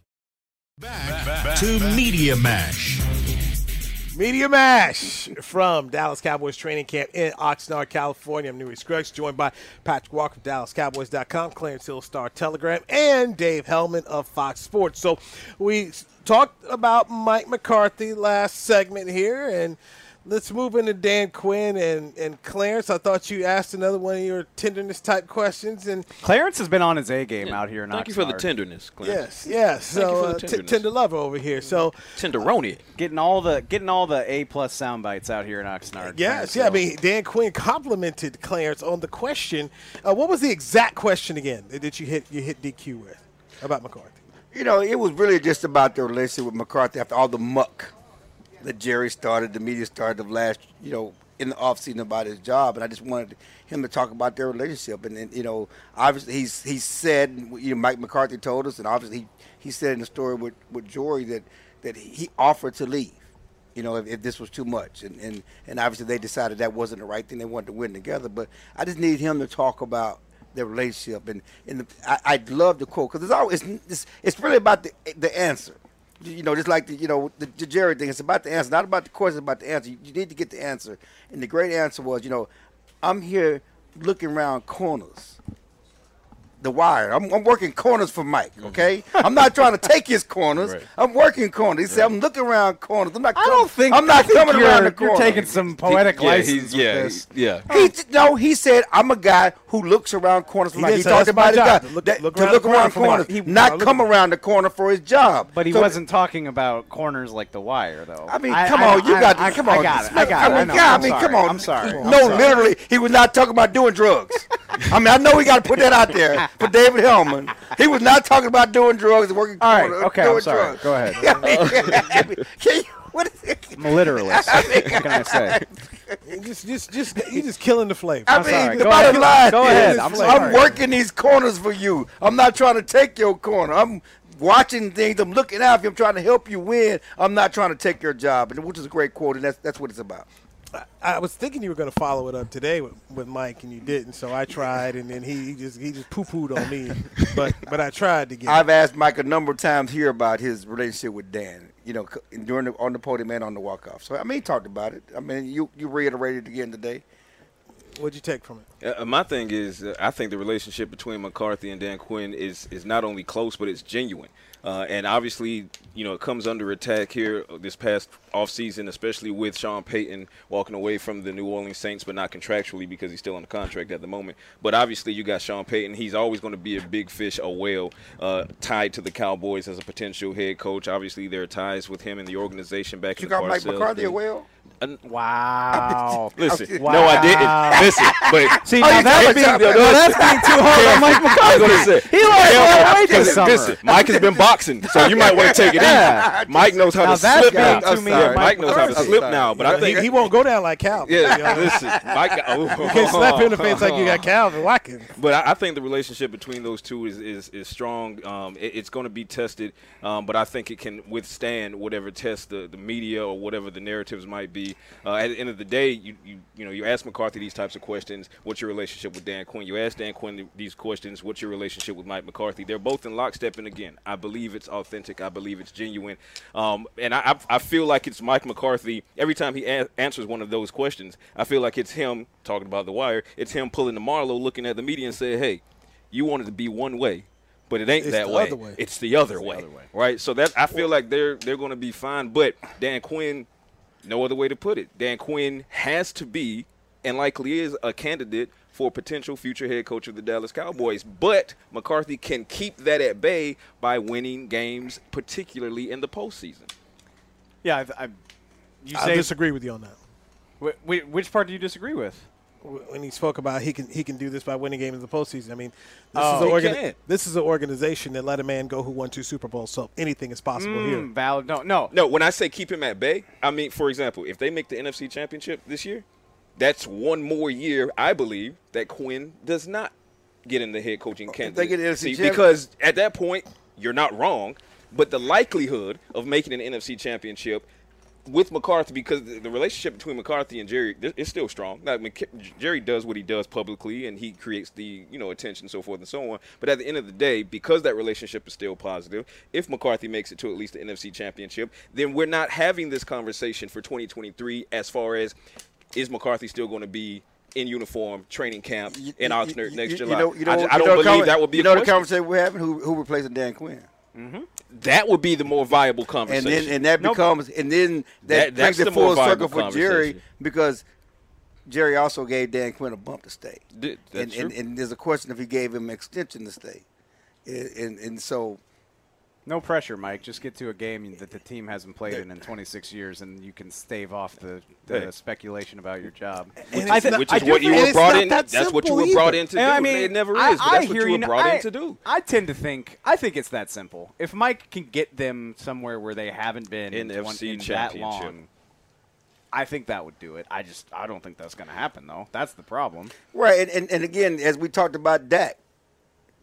To Media Mash. Media Mash from Dallas Cowboys training camp in Oxnard, California. I'm Newy Scruggs, joined by Patrick Walker of DallasCowboys.com, Clarence Hill Star Telegram, and Dave Helman of Fox Sports. So we talked about Mike McCarthy last segment here, and let's move into Dan Quinn and, and Clarence. I thought you asked another one of your tenderness type questions, and Clarence has been on his A game out here in Thank you for the tenderness, Clarence. yes, yes. Thank you So for the uh, t- tender lover over here. So Tenderoni. Getting all the getting all the A plus sound bites out here in Oxnard. Yes, Clarence yeah. I mean, Dan Quinn complimented Clarence on the question. Uh, what was the exact question again that you hit you hit DQ with about McCarthy? You know, it was really just about the relationship with McCarthy after all the muck that Jerry started, the media started of last, you know, in the off season about his job, and I just wanted him to talk about their relationship. And, then you know, obviously he's he said, you know, Mike McCarthy told us, and obviously he, he said in the story with with Jory that that he offered to leave. You know, if, if this was too much, and, and and obviously they decided that wasn't the right thing. They wanted to win together, but I just need him to talk about their relationship. And and the, I, I'd love to quote because it's always it's, it's really about the the answer. You know, just like the you know the, the Jerry thing. It's about the answer, not about the question. It's about the answer. You, you need to get the answer. And the great answer was, you know, I'm here looking around corners. The wire. I'm, I'm working corners for Mike. Okay, I'm not trying to take his corners. <laughs> Right. I'm working corners. He said, I'm looking around corners. I'm not. I Coming, don't think I'm not I think coming you're, around the corner." You're taking some poetic yeah, license he's, with yeah, this. he- yeah. He no, he said I'm a guy who looks around corners for He Mike. did He say talked about his job, guy to look- that- look to around look the corner around corners, He- not look- come around the corner for his job. But he So- wasn't talking about corners like the wire, though. I mean, come on, you got to come on. I got it. I got it. I mean, know. God, I I'm sorry. come on. I'm sorry. No, literally, he was not talking about doing drugs. I mean, I know we got to put that out there <laughs> for David Helman. He was not talking about doing drugs and working. All right. Uh, okay. doing I'm sorry. drugs. Go ahead. <laughs> I mean, <laughs> can you- what is it? I'm a literalist. <laughs> what can I say? Just, just, just, you just killing the flavor. I I'm mean, sorry. the Go bottom ahead. line Go ahead. I'm I'm sorry. working these corners for you. I'm not trying to take your corner. I'm watching things. I'm looking out for you. I'm trying to help you win. I'm not trying to take your job, and which is a great quote, and that's that's what it's about. I was thinking you were going to follow it up today with, with Mike, and you didn't. So I tried, and then he, he just he just poo pooed on me. but but I tried to get. I've asked Mike a number of times here about his relationship with Dan. You know, during the, on the podium and on the walk off. So I mean, he talked about it. I mean, you you reiterated it again today. What'd you take from it? Uh, my thing is, uh, I think the relationship between McCarthy and Dan Quinn is is not only close, but it's genuine. Uh, and obviously, you know, it comes under attack here this past offseason, especially with Sean Payton walking away from the New Orleans Saints, but not contractually because he's still on the contract at the moment. But obviously, you got Sean Payton. He's always going to be a big fish, a whale, uh, tied to the Cowboys as a potential head coach. Obviously, there are ties with him and the organization back You in the You got Mike McCarthy a whale. Wow. <laughs> Listen, Wow. no, I didn't. Listen, but <laughs> See, Oh, <laughs> now you that's talking being, about- no, that's being too hard on Mike I'm McCarthy. say, He more weight this listen, summer. listen, Mike has been boxing, so you might want to take it Yeah. easy. Mike knows how Now to slip now. too I'm sorry. of Mike knows how to slip now, but I he, think he won't go down like Calvin. yeah, listen, Mike. Oh, You can't slap him in the face like you got Calvin Watkins. But I, I think the relationship between those two is is, is strong. Um, it- it's going to be tested, um, but I think it can withstand whatever test the, the media or whatever the narratives might be. Uh, at the end of the day, you, you you know you ask McCarthy these types of questions. What's your relationship with Dan Quinn? You ask Dan Quinn these questions. What's your relationship with Mike McCarthy? They're both in lockstep, and again, I believe it's authentic. I believe it's genuine, um, and I, I feel like it's Mike McCarthy. Every time he a- answers one of those questions, I feel like it's him talking about the wire. It's him pulling the Marlo, looking at the media, and saying, "Hey, you wanted to be one way." But it ain't It's that the way. other way. It's the other, way, right? So that I feel like they're they're going to be fine. But Dan Quinn, no other way to put it. Dan Quinn has to be and likely is a candidate for potential future head coach of the Dallas Cowboys. But McCarthy can keep that at bay by winning games, particularly in the postseason. Yeah, I, I, you I disagree with you on that. Wh- wh- which part do you disagree with? When he spoke about he can he can do this by winning games in the postseason. I mean, this Oh. is an He organ- this is an organization that let a man go who won two Super Bowls. So anything is possible Mm, here. Valid. No, no. No, when I say keep him at bay, I mean, for example, if they make the NFC Championship this year, that's one more year, I believe, that Quinn does not get in the head coaching candidate. they get the NFC seat, because at that point, you're not wrong, but the likelihood of making an NFC Championship with McCarthy, because the the relationship between McCarthy and Jerry is still strong. Now, McK- Jerry does what he does publicly, and he creates the you know attention, so forth and so on. But at the end of the day, because that relationship is still positive, if McCarthy makes it to at least the NFC Championship, then we're not having this conversation for 2023 as far as is McCarthy still going to be in uniform training camp in Oxnard next July? You know, you know, I, don't believe that would be You know the conversation we're having. Who who replacing Dan Quinn? Mm-hmm. That would be the more viable conversation. And then and that becomes and then That- that, that's brings it the full circle for Jerry because Jerry also gave Dan Quinn a bump to stay. Did- and, and, and there's a question if he gave him an extension to stay. And, and, and so No pressure, Mike. Just get to a game that the team hasn't played in in 26 years, and you can stave off the, the Hey. speculation about your job. Which is- thi- which is what you were brought in- that that's what you simple were brought either. in to And do. I mean, It never I- is, but I that's what hear you were know, brought in I- to do. I tend to think. I think it's that simple. If Mike can get them somewhere where they haven't been in, NFC one- in that long, I think that would do it. I just I don't think that's going to happen though. That's the problem. right and, and, and again as we talked about Dak,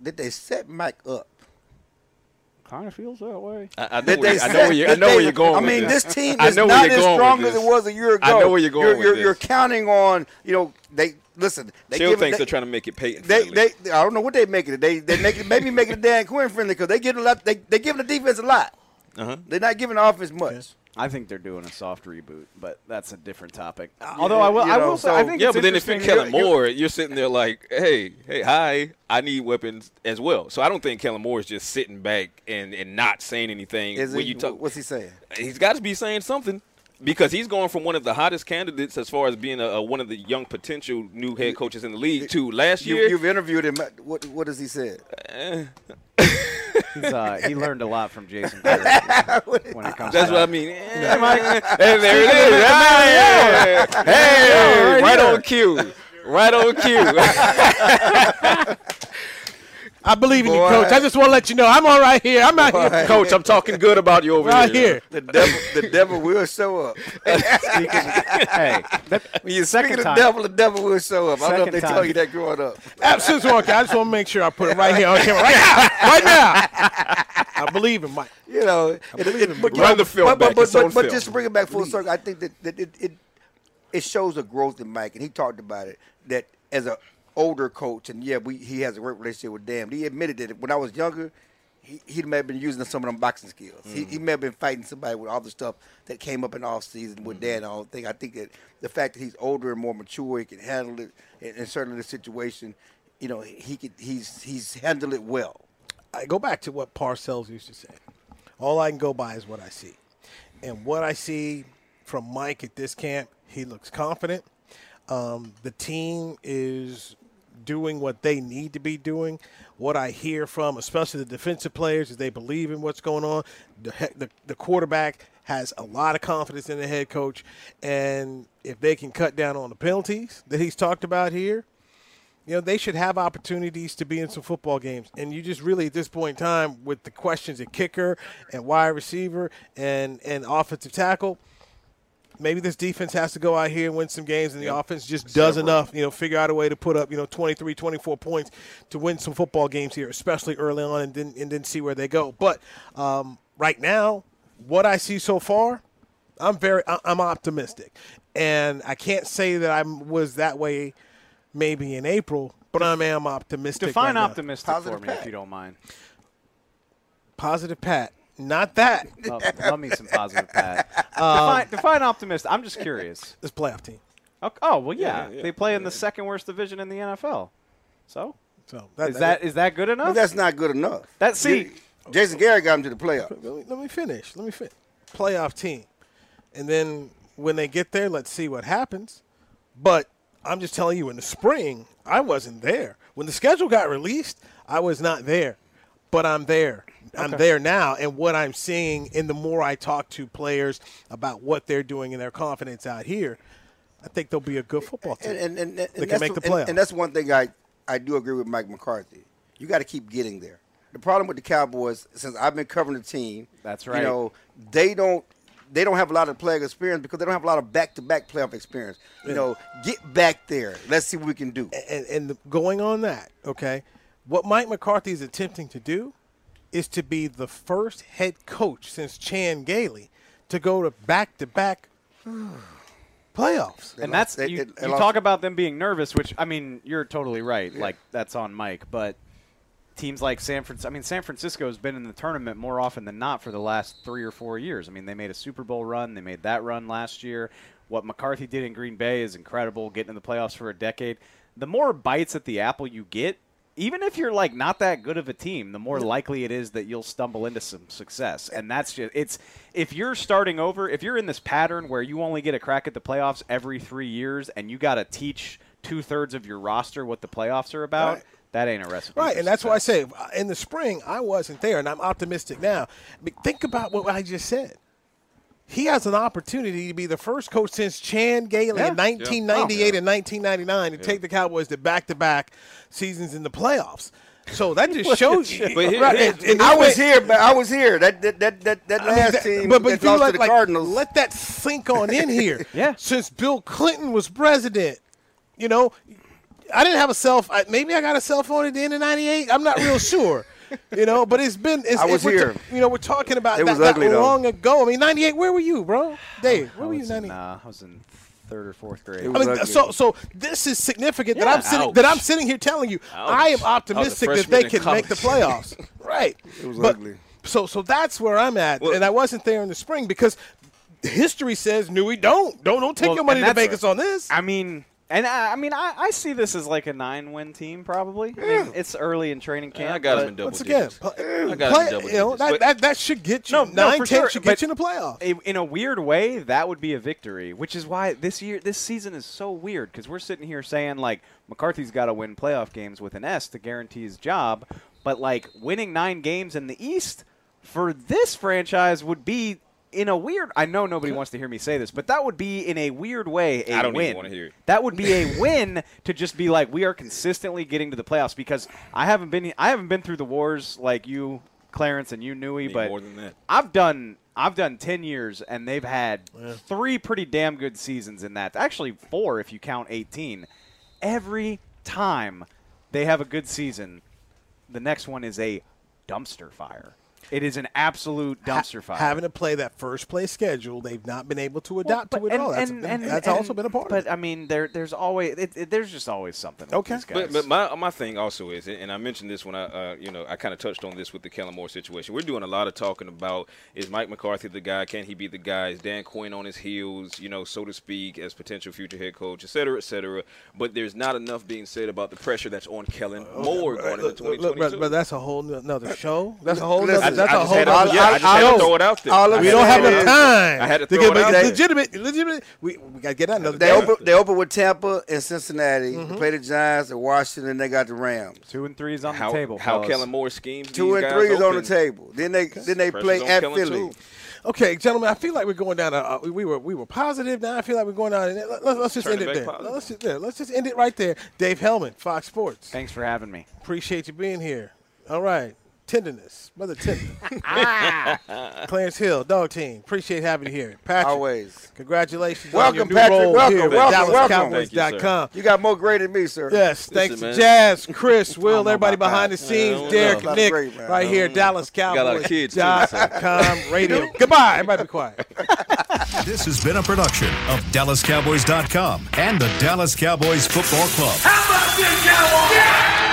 did they set Mike up? Kind of feels that way. I, I know, where, they I know where you. I that know they- where you're going. I with mean, this, this team I is know not where you're as going strong as it was a year ago. I know where you're going You're, you're, this. you're counting on you know they listen. They Still give thinks they, they're trying to make it Payton They, friendly. they, I don't know what they're making it. They, they make it, maybe making it Dan Quinn friendly because they give a lot. They, they giving the defense a lot. Uh-huh. They're not giving the offense much. I think they're doing a soft reboot, but that's a different topic. Although I will, you I know, will say, I think yeah, it's but then if you're interesting- Kellen Moore, you're sitting there like, hey, hey, hi, I need weapons as well. So I don't think Kellen Moore is just sitting back and, and not saying anything Is when he, you talk. what's he saying? He's got to be saying something because he's going from one of the hottest candidates as far as being a, a, one of the young potential new head coaches in the league to last You, year. you've interviewed him. What what has he said? <laughs> He's, uh, he learned a lot from Jason Garrett <laughs> when it comes. That's to what I mean. Mike, <laughs> hey, there it is. Yeah. Hey, right on cue. Right on cue. I believe in you, Coach. I just want to let you know I'm all right here. I'm out here. Coach, I'm talking good about you over Right here. here. The devil, the devil will show up. hey, that, When you Second of the time. devil, the devil will show up. I don't know if they time. tell you that growing up. Absolutely. Okay. I just want to make sure I put it right here on camera. Right now. Right now. I believe in Mike. You know, it, it, but, you Run the film but, back. But, but, but, but film. just to bring it back full circle, I think that, that it, it it shows a growth in Mike, and he talked about it. That as a older coach, and yeah, we he has a great relationship with Dan. He admitted that when I was younger, he, he may have been using some of them boxing skills. He, Mm-hmm. he may have been fighting somebody with all the stuff that came up in off season with Dan. and all thing. I think that the fact that he's older and more mature, he can handle it, and, and certainly the situation, you know, he could he's he's handled it well. I go back to what Parcells used to say. All I can go by is what I see. And what I see from Mike at this camp, he looks confident. Um, the team is doing what they need to be doing. What I hear from, especially the defensive players, is they believe in what's going on. The, the, the quarterback has a lot of confidence in the head coach. And if they can cut down on the penalties that he's talked about here, you know, they should have opportunities to be in some football games. And you just really, at this point in time, with the questions at kicker and wide receiver and, and offensive tackle, maybe this defense has to go out here and win some games, and the offense just does enough, you know, figure out a way to put up, you know, 23, 24 points to win some football games here, especially early on, and then, and then see where they go. But um, right now, what I see so far, I'm very, I- I'm optimistic. And I can't say that I was that way maybe in April, but I am optimistic. Define right now. optimistic Positive for me, Pat. if you don't mind. Positive Pat. Not that. Love, love me some positive Pat. <laughs> Um, define, define optimistic. I'm just curious. This playoff team. Oh, oh, well, yeah. Yeah, yeah, they play in the second worst division in the NFL. So So is that is that good enough? But that's not good enough. That- see- Jason Garrett got him to the playoffs. Let me, let me finish. Let me finish. Playoff team. And then when they get there, let's see what happens. But I'm just telling you, in the spring, I wasn't there. When the schedule got released, I was not there. But I'm there. I'm there now. And what I'm seeing, and the more I talk to players about what they're doing and their confidence out here, I think they'll be a good football team. And, and, and, and they can that's make the playoffs. And, that's one thing I, I do agree with Mike McCarthy. You got to keep getting there. The problem with the Cowboys, since I've been covering the team, That's right. You know, they don't they don't have a lot of playoff experience because they don't have a lot of back to back playoff experience. You know, get back there. Let's see what we can do. and, and the, going on that, okay, what Mike McCarthy is attempting to do is to be the first head coach since Chan Gailey to go to back to back playoffs. They and lost- that's they- you, they- they you talk about them being nervous, which I mean, you're totally right. Like that's on Mike, but teams like San Francisco. I mean, San Francisco has been in the tournament more often than not for the last three or four years. I mean, they made a Super Bowl run. They made that run last year. What McCarthy did in Green Bay is incredible. Getting in the playoffs for a decade. The more bites at the apple you get, even if you're like not that good of a team, the more likely it is that you'll stumble into some success. And that's just it's if you're starting over, if you're in this pattern where you only get a crack at the playoffs every three years, and you got to teach two thirds of your roster what the playoffs are about. Right. That ain't a recipe. Right, and that's why I say uh, in the spring I wasn't there, and I'm optimistic now. But think about what I just said. He has an opportunity to be the first coach since Chan Gailey in Yeah. 1998 and 1999 to take the Cowboys to back-to-back seasons in the playoffs. So that just <laughs> shows you. But here- right, here- and- and I was way- here, but I was here. That that that that, that I mean, last that- team but, but that lost let, to the like, Cardinals. let that sink on in here. <laughs> Yeah. Since Bill Clinton was president, you know, I didn't have a cell. Maybe I got a cell phone at the end of '98. I'm not real sure. You know, but it's been. It's, I was it- here. ta- you know, we're talking about It that, was that ugly, though. long ago. I mean, '98. Where were you, bro? Dave, where were you? was in, '98. uh, I was in third or fourth grade. I mean, so so this is significant that I'm sitting that I'm sitting here telling you Ouch. I am I optimistic that they can make the <laughs> playoffs. right. It was But- ugly. So so that's where I'm at, Well- and I wasn't there in the spring because history says we don't don't don't take Well, your money to Vegas on this. I mean, and I, I mean, I, I see this as like a nine-win team, probably. I mean, it's early in training camp. I got but him in double Once digits. pl- I got play- him in double you know digits. that, that that should get you No, no, nine for ten sure, should but- get you in the playoffs. in a weird way, that would be a victory, which is why this year, this season is so weird because we're sitting here saying like McCarthy's got to win playoff games with an S to guarantee his job, but like winning nine games in the East for this franchise would be in a weird. I know nobody wants to hear me say this, but that would be in a weird way a I don't even win. wanna hear it. That would be a <laughs> win to just be like we are consistently getting to the playoffs because I haven't been I haven't been through the wars like you, Clarence, and you, Newy, Need but more than that. I've done I've done ten years, and they've had three pretty damn good seasons in that. Actually, four if you count eighteen. Every time they have a good season, the next one is a dumpster fire. It is an absolute dumpster fire. Having to play that first place schedule, they've not been able to Well, adapt but- to it and- at all. That's, and- been- and- that's and- also been a part But of it. I mean, there, there's always, it, it, there's just always something. With Okay. these guys. But, but my my thing also is, and I mentioned this when I, uh, you know, I kind of touched on this with the Kellen Moore situation. We're doing a lot of talking about is Mike McCarthy the guy? Can he be the guy? Is Dan Quinn on his heels, you know, so to speak, as potential future head coach, et cetera, et cetera. But there's not enough being said about the pressure that's on Kellen Moore going into Look, look, 2022. but, but that's a whole no- another show. That's a whole. Listen, nother, that's I a whole. had to- nother yeah, I just had to throw it out there. All I'm We don't have saying enough time. I had to to throw get it but out it's there. legitimate. Legitimate. We, we got to get that another They day. open, they open with Tampa and Cincinnati. Mm-hmm. They play the Giants and Washington. and They got the Rams. two and three is on how the table. how fellas. Kellen Moore schemes Two these and guys three is on the table. Then they then they play at Philly. Okay, gentlemen, I feel like we're going down. A, uh, we were we were positive. Now I feel like we're going down. Let, let, us just Turn end it it there. positive. Let's just, there. Let's just end it right there. Dave Helman, Fox Sports. Thanks for having me. Appreciate you being here. All right, tenderness, mother tender. <laughs> Ah. Clarence Hill, dog team. Appreciate having you here. Patrick, Always. Congratulations. Welcome, on your new Patrick. role Welcome, here welcome, at welcome. DallasCowboys.com. You got more great than me, sir. Yes, thanks Listen, to man. Jazz, Chris, Will, everybody behind that. the scenes, don't Derek, know. Nick, Great, right here, mm-hmm. Got a lot of DallasCowboys.com kids, too, so. radio. <laughs> Goodbye. Everybody be quiet. <laughs> This has been a production of DallasCowboys.com and the Dallas Cowboys Football Club. How about this, Cowboys?